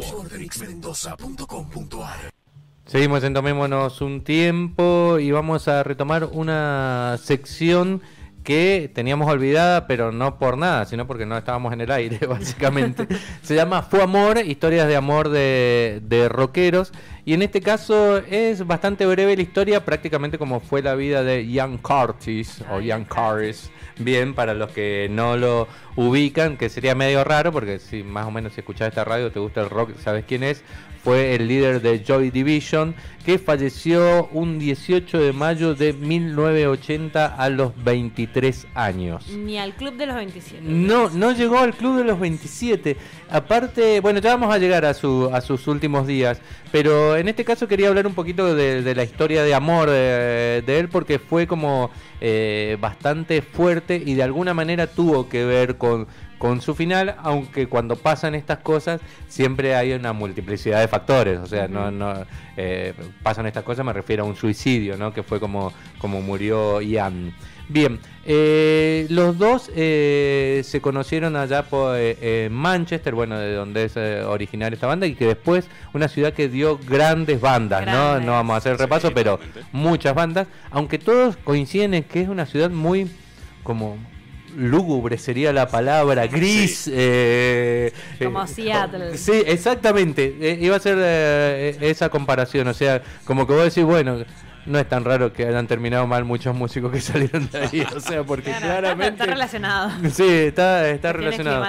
por. Seguimos en Tomémonos un tiempo y vamos a retomar una sección que teníamos olvidada, pero no por nada, sino porque no estábamos en el aire, básicamente. Se llama Fue Amor, historias de amor de, de rockeros. Y en este caso es bastante breve la historia, prácticamente como fue la vida de Ian Curtis o Ian Curtis. Bien, para los que no lo ubican, que sería medio raro, porque si más o menos si escuchas esta radio, te gusta el rock, sabes quién es fue el líder de Joy Division, que falleció un 18 de mayo de 1980 a los 23 años. Ni al club de los 27. No, no llegó al club de los 27. Aparte, bueno, ya vamos a llegar a, su, a sus últimos días, pero en este caso quería hablar un poquito de, la historia de amor de, él, porque fue como eh, bastante fuerte y de alguna manera tuvo que ver con con su final, aunque cuando pasan estas cosas siempre hay una multiplicidad de factores, o sea, no, no eh, pasan estas cosas, me refiero a un suicidio, ¿no? Que fue como, como murió Ian. Bien, eh, los dos eh, se conocieron allá por Manchester, bueno, de donde es originaria esta banda, y que después una ciudad que dio grandes bandas, ¿no? No vamos a hacer repaso, pero muchas bandas, aunque todos coinciden en que es una ciudad muy como lúgubre sería la palabra, gris. Eh, como eh, Seattle. Sí, exactamente. Eh, iba a ser esa comparación. O sea, como que vos decís, bueno, no es tan raro que hayan terminado mal muchos músicos que salieron de ahí. O sea, porque claramente. Está, relacionado. Sí, está, está relacionado.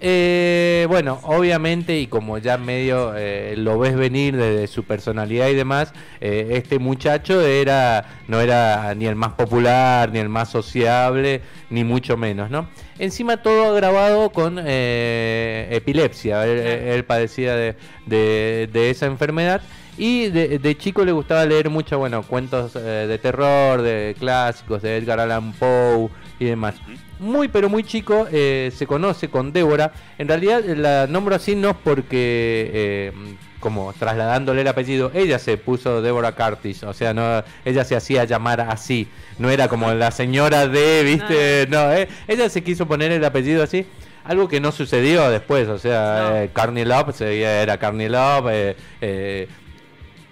Eh, bueno, obviamente, y como ya medio eh, lo ves venir desde su personalidad y demás, eh, este muchacho era no era ni el más popular, ni el más sociable, ni mucho menos, ¿no? Encima todo grabado con epilepsia. Él, padecía de, de esa enfermedad. Y de, chico le gustaba leer mucho, bueno, cuentos eh, de terror, de clásicos, de Edgar Allan Poe y demás. Muy, pero muy chico eh, se conoce con Débora. En realidad la nombro así no porque, eh, como trasladándole el apellido, ella se puso Débora Curtis. O sea, no ella se hacía llamar así. No era como la señora de, ¿viste? No, ella se quiso poner el apellido así. Algo que no sucedió después, o sea, Carney Love era Carney Love,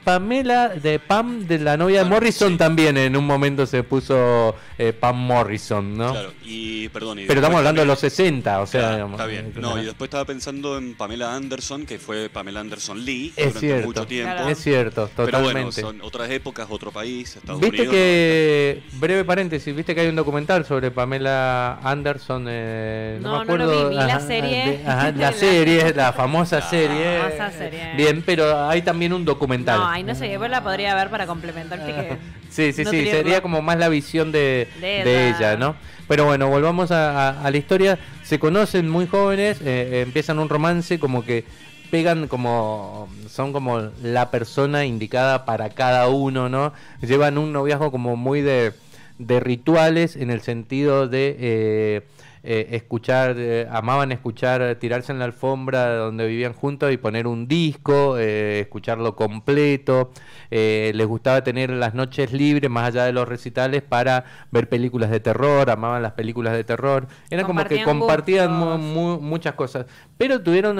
Pamela de Pam, de la novia de Morrison, también en un momento se puso eh, Pam Morrison, ¿no? Claro, y perdón. Pero estamos hablando de los 60, o sea. está bien. No, y después estaba pensando en Pamela Anderson, que fue Pamela Anderson Lee es durante mucho tiempo. Es cierto, totalmente. Pero bueno, son otras épocas, otro país, Estados Viste que, breve paréntesis, viste que hay un documental sobre Pamela Anderson, eh, no, me acuerdo. No lo vi, la serie. la, serie, la famosa serie. famosa serie. Bien, pero hay también un documental. Ay, no sé, yo la podría ver para complementar. sí, sí, sí, sería como más la visión de, ella, ¿no? Pero bueno, volvamos a, la historia. Se conocen muy jóvenes, eh, empiezan un romance como que pegan como son como la persona indicada para cada uno, ¿no? Llevan un noviazgo como muy de, de rituales en el sentido de eh, eh, escuchar, eh, amaban escuchar, tirarse en la alfombra donde vivían juntos y poner un disco, eh, escucharlo completo. les gustaba tener las noches libres, más allá de los recitales, para ver películas de terror, amaban las películas de terror. Era como que compartían muchas cosas. Pero tuvieron,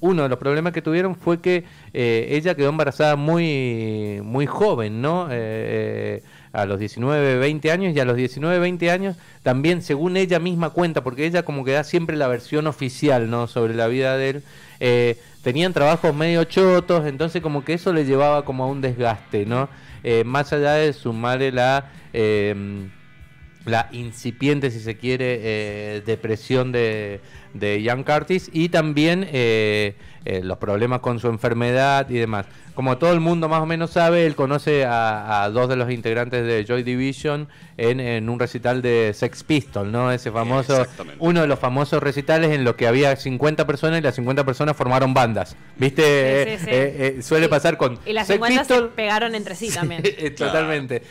uno de los problemas que tuvieron fue que ella quedó embarazada muy, muy joven, ¿no? A los 19, 20 años y a los 19, 20 años también según ella misma cuenta, porque ella como que da siempre la versión oficial ¿no? sobre la vida de él, eh, tenían trabajos medio chotos, entonces como que eso le llevaba como a un desgaste, ¿no? Eh, más allá de sumarle la... Eh, la incipiente, si se quiere, depresión de, de Ian Curtis y también los problemas con su enfermedad y demás como todo el mundo más o menos sabe, él conoce a, dos de los integrantes de Joy Division en, un recital de Sex Pistol, ¿no? Ese famoso, uno de los famosos recitales en los que había 50 personas y las 50 personas formaron bandas, ¿viste? Eh, eh, eh, suele pasar con y las 50 se pegaron entre sí también. totalmente.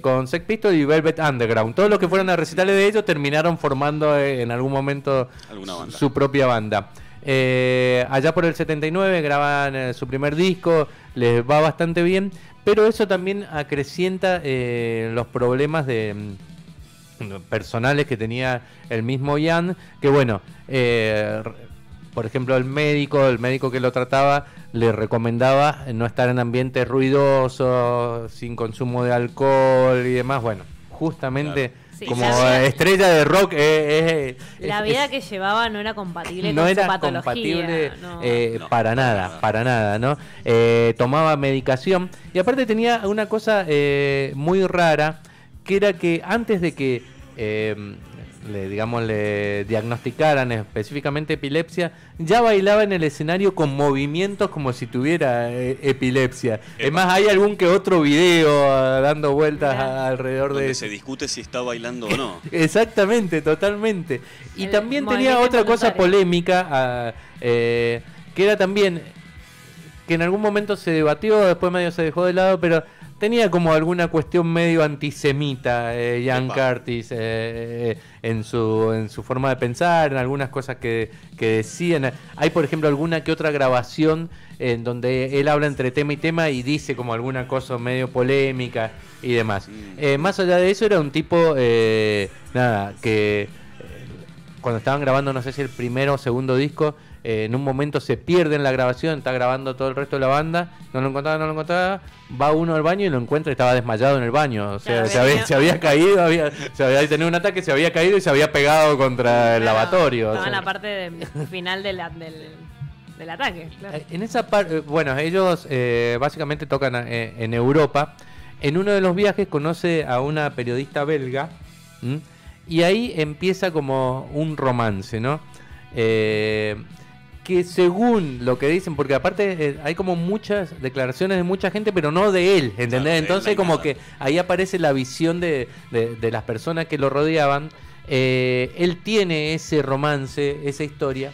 con Sex Pistol y Velvet Underground, todos los que fueron a recitales de ellos terminaron formando en algún momento su propia banda. Eh, allá por el 79 graban eh, su primer disco, les va bastante bien, pero eso también acrecienta eh, los problemas de mm, personales que tenía el mismo Ian, que bueno, por ejemplo, el médico, el médico que lo trataba, le recomendaba no estar en ambientes ruidosos, sin consumo de alcohol y demás. Bueno, justamente como estrella de rock. Eh, eh, la vida que llevaba no era compatible no con era su patología. Compatible, eh, para nada, para nada, ¿no? tomaba medicación y aparte tenía una cosa muy rara, que era que antes de que le, digamos, le diagnosticaran específicamente epilepsia, ya bailaba en el escenario con movimientos como si tuviera eh, epilepsia. Es más, hay algún que otro video ah, dando vueltas alrededor de... se discute si está bailando o no. Exactamente, totalmente. Y también tenía otra cosa polémica, ah, eh, que era también, que en algún momento se debatió, después medio se dejó de lado, pero tenía como alguna cuestión medio antisemita eh, Jan Curtis eh, eh, en su en su forma de pensar, en algunas cosas que, decían. Hay, por ejemplo, alguna que otra grabación en donde él habla entre tema y tema y dice como alguna cosa medio polémica y demás. Mm. más allá de eso, era un tipo, nada, que cuando estaban grabando, no sé si el primero o segundo disco, eh, en un momento se pierde en la grabación, está grabando todo el resto de la banda, no lo encontraba, no lo encontraba, va uno al baño y lo encuentra y estaba desmayado en el baño, o sea, se, había, caído, había, se había tenido un ataque, se había caído y se había pegado contra el lavatorio. Estaba en la parte final del, del, ataque. Eh, en esa parte, eh, bueno, ellos básicamente tocan en Europa. En uno de los viajes conoce a una periodista belga y ahí empieza como un romance, ¿no? Eh, que según lo que dicen, porque aparte eh, hay como muchas declaraciones de mucha gente, pero no de él, ¿entendés? Entonces como que ahí aparece la visión de, las personas que lo rodeaban. Eh, él tiene ese romance, esa historia,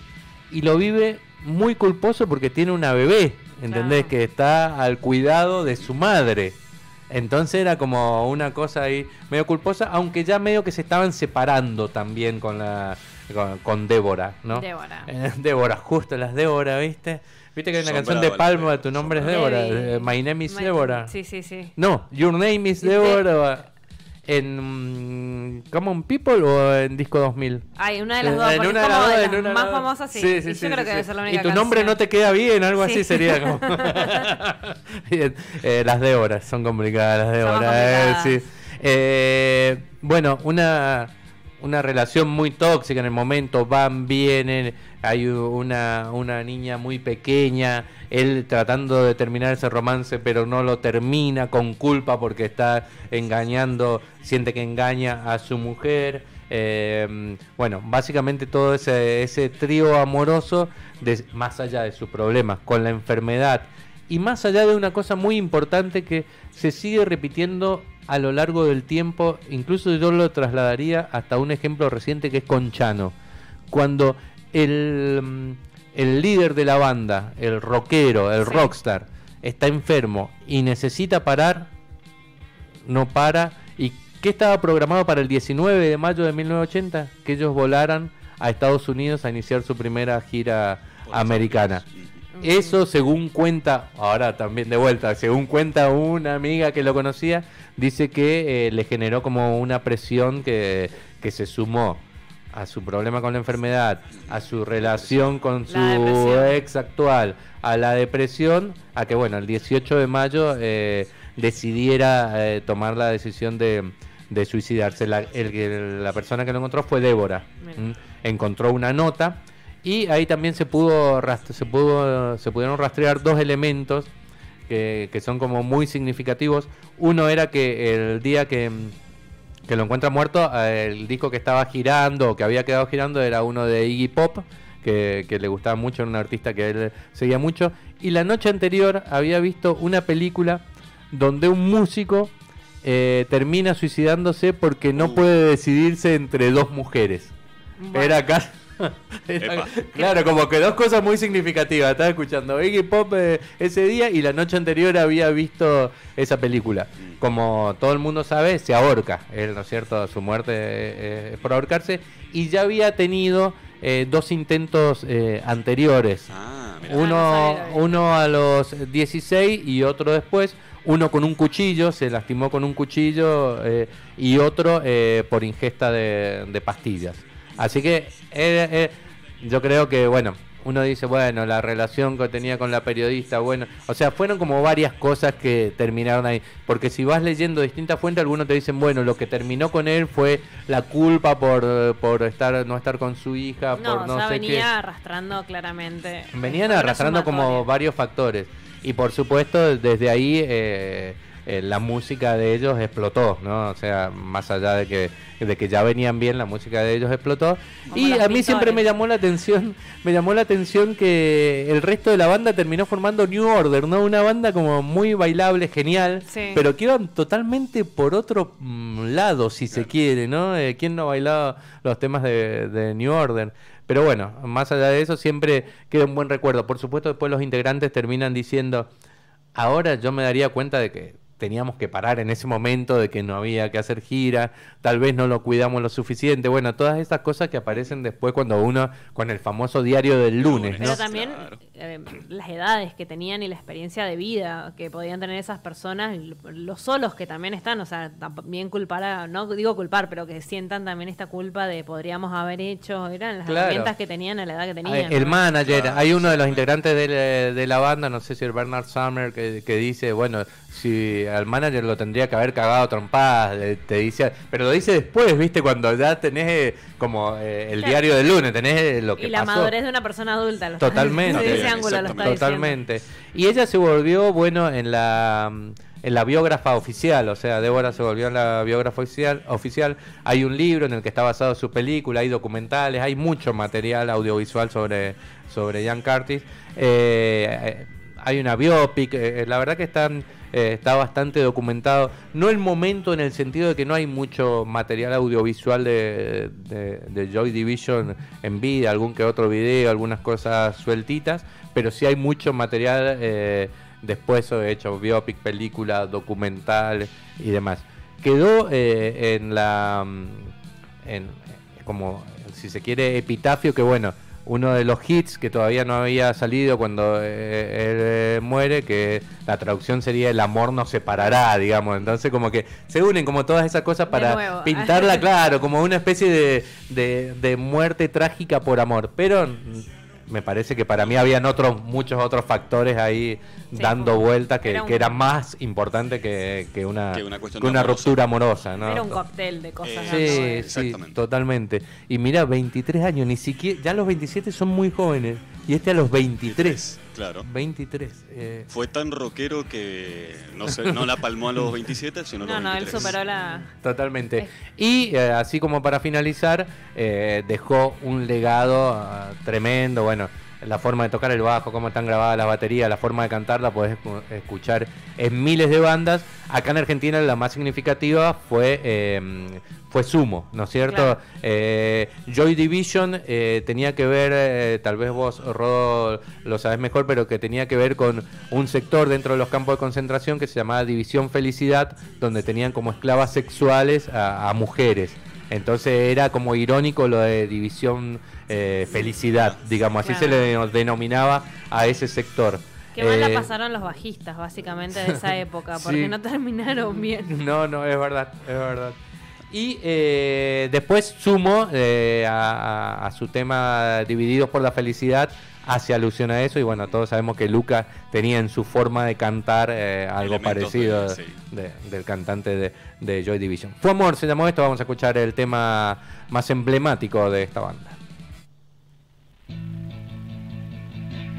y lo vive muy culposo porque tiene una bebé, ¿entendés? Que está al cuidado de su madre. Entonces era como una cosa ahí medio culposa, aunque ya medio que se estaban separando también con la con, Débora, ¿no? Débora. Eh, Débora, justo las Débora, ¿viste? ¿Viste que hay una canción de Palma, tu nombre es Débora? Eh, My name is Débora. Sí, sí, sí. No, Your name is Débora. ¿En mm, Common People o en Disco 2000? Ay, una de las dos. En una de las dos, más famosas, sí. sí, sí, sí yo creo que debe ser la única Y tu nombre no te queda bien, algo así sería como. bien. Eh, las Débora, son complicadas las Débora. sí. Eh, bueno, una una relación muy tóxica en el momento, van, vienen, hay una, una niña muy pequeña, él tratando de terminar ese romance pero no lo termina con culpa porque está engañando, siente que engaña a su mujer. Eh, bueno, básicamente todo ese, ese trío amoroso, de, más allá de sus problemas con la enfermedad y más allá de una cosa muy importante que se sigue repitiendo a lo largo del tiempo, incluso yo lo trasladaría hasta un ejemplo reciente que es Conchano. Cuando el, mm, el líder de la banda, el rockero, el rockstar, está enfermo y necesita parar, no para. ¿Y qué estaba programado para el 19 de mayo de 1980? Que ellos volaran a Estados Unidos a iniciar su primera gira americana. Eso según cuenta, ahora también de vuelta, según cuenta una amiga que lo conocía, dice que eh, le generó como una presión que, se sumó a su problema con la enfermedad, a su relación con su ex actual, a la depresión, a que bueno, el 18 de mayo eh, decidiera eh, tomar la decisión de, suicidarse. La, la persona que lo encontró fue Débora. Encontró una nota y ahí también se pudo, se pudo se pudieron rastrear dos elementos que, son como muy significativos. Uno era que el día que, lo encuentra muerto, el disco que estaba girando o que había quedado girando era uno de Iggy Pop, que, le gustaba mucho, era un artista que él seguía mucho. Y la noche anterior había visto una película donde un músico eh, termina suicidándose porque no uh. puede decidirse entre dos mujeres. Era casi claro, como que dos cosas muy significativas. Estaba escuchando Iggy Pop eh, ese día y la noche anterior había visto esa película. Mm. Como todo el mundo sabe, se ahorca. Él, ¿no es cierto? Su muerte eh, es por ahorcarse. Y ya había tenido eh, dos intentos anteriores. Ah, uno, ah, uno a los 16 y otro después. Uno con un cuchillo, se lastimó con un cuchillo y otro por ingesta de pastillas. Así que eh, eh, yo creo que, bueno, uno dice, bueno, la relación que tenía con la periodista, bueno, o sea, fueron como varias cosas que terminaron ahí, porque si vas leyendo distintas fuentes, algunos te dicen, bueno, lo que terminó con él fue la culpa por, por estar no estar con su hija, no, por no o sea, sé venía arrastrando claramente. Venían arrastrando como varios factores. Y por supuesto, desde ahí eh, eh, la música de ellos explotó, ¿no? O sea, más allá de que, de que ya venían bien, la música de ellos explotó. y a mí siempre me llamó la atención, me llamó la atención que el resto de la banda terminó formando New Order, ¿no? Una banda como muy bailable, genial, pero que iban totalmente por otro mm, lado, si se quiere, ¿no? Eh, ¿Quién no bailaba los temas de, de New Order? Pero bueno, más allá de eso, siempre queda un buen recuerdo. Por supuesto, después los integrantes terminan diciendo, ahora yo me daría cuenta de que teníamos que parar en ese momento de que no había que hacer gira, tal vez no lo cuidamos lo suficiente, bueno, todas estas cosas que aparecen después cuando uno, con el famoso diario del lunes, Pero también eh, las edades que tenían y la experiencia de vida que podían tener esas personas, los solos que también están, o sea, también culpar, no digo culpar, pero que sientan también esta culpa de podríamos haber hecho, eran las herramientas que tenían a la edad que tenían. El manager, hay uno de los integrantes de, la banda, no sé si el Bernard Summer, que, que dice, bueno, si al manager lo tendría que haber cagado trompadas, te dice, pero lo dice después, ¿viste? Cuando ya tenés eh, como eh, el diario del lunes, tenés eh, lo que Y la madurez de una persona adulta. Lo totalmente. totalmente. Y ella se volvió, bueno, en la en la biógrafa oficial, o sea, Débora se volvió en la biógrafa oficial, oficial. Hay un libro en el que está basado su película, hay documentales, hay mucho material audiovisual sobre, sobre Jan Curtis. hay una biopic, la verdad que están eh, está bastante documentado. No el momento en el sentido de que no hay mucho material audiovisual de, Joy Division en vida, algún que otro video, algunas cosas sueltitas, pero sí hay mucho material eh, después hecho, biopic, película, documental y demás. Quedó eh, en la... En, como si se quiere epitafio que bueno uno de los hits que todavía no había salido cuando eh, él eh, muere, que la traducción sería El amor nos separará, digamos. Entonces como que se unen como todas esas cosas para pintarla, claro, como una especie de, de, de muerte trágica por amor. Pero me parece que para mí habían otros muchos otros factores ahí dando vuelta que, era, que era más importante que, que una, una, ruptura amorosa. ¿no? Era un cóctel de cosas. Sí, sí, totalmente. Y mira, 23 años, ni siquiera, ya los 27 son muy jóvenes. Y este a los 23. Claro. 23. Eh. Fue tan rockero que no, se, no la palmó a los 27, sino a los no, 23. No, él superó la... Totalmente. Y eh, así como para finalizar, eh, dejó un legado ah, tremendo. Bueno, la forma de tocar el bajo, cómo están grabadas las baterías, la forma de cantarla, podés escuchar en miles de bandas. Acá en Argentina la más significativa fue, em, fue Sumo, ¿no es cierto? Eh, Joy Division eh, tenía que ver, eh, tal vez vos, Rodo, lo sabes mejor, pero que tenía que ver con un sector dentro de los campos de concentración que se llamaba División Felicidad, donde tenían como esclavas sexuales a mujeres. Entonces era como irónico lo de división eh, felicidad, digamos, así se le denominaba a ese sector. Qué mal la eh, pasaron los bajistas, básicamente, de esa época, porque no terminaron bien. No, no, es verdad, es verdad. Y eh, después sumo a, su tema Divididos por la Felicidad, hace alusión a eso y bueno, todos sabemos que Luca tenía en su forma de cantar eh, algo parecido del cantante de, de Joy Division. Fue Amor, se llamó esto, vamos a escuchar el tema más emblemático de esta banda.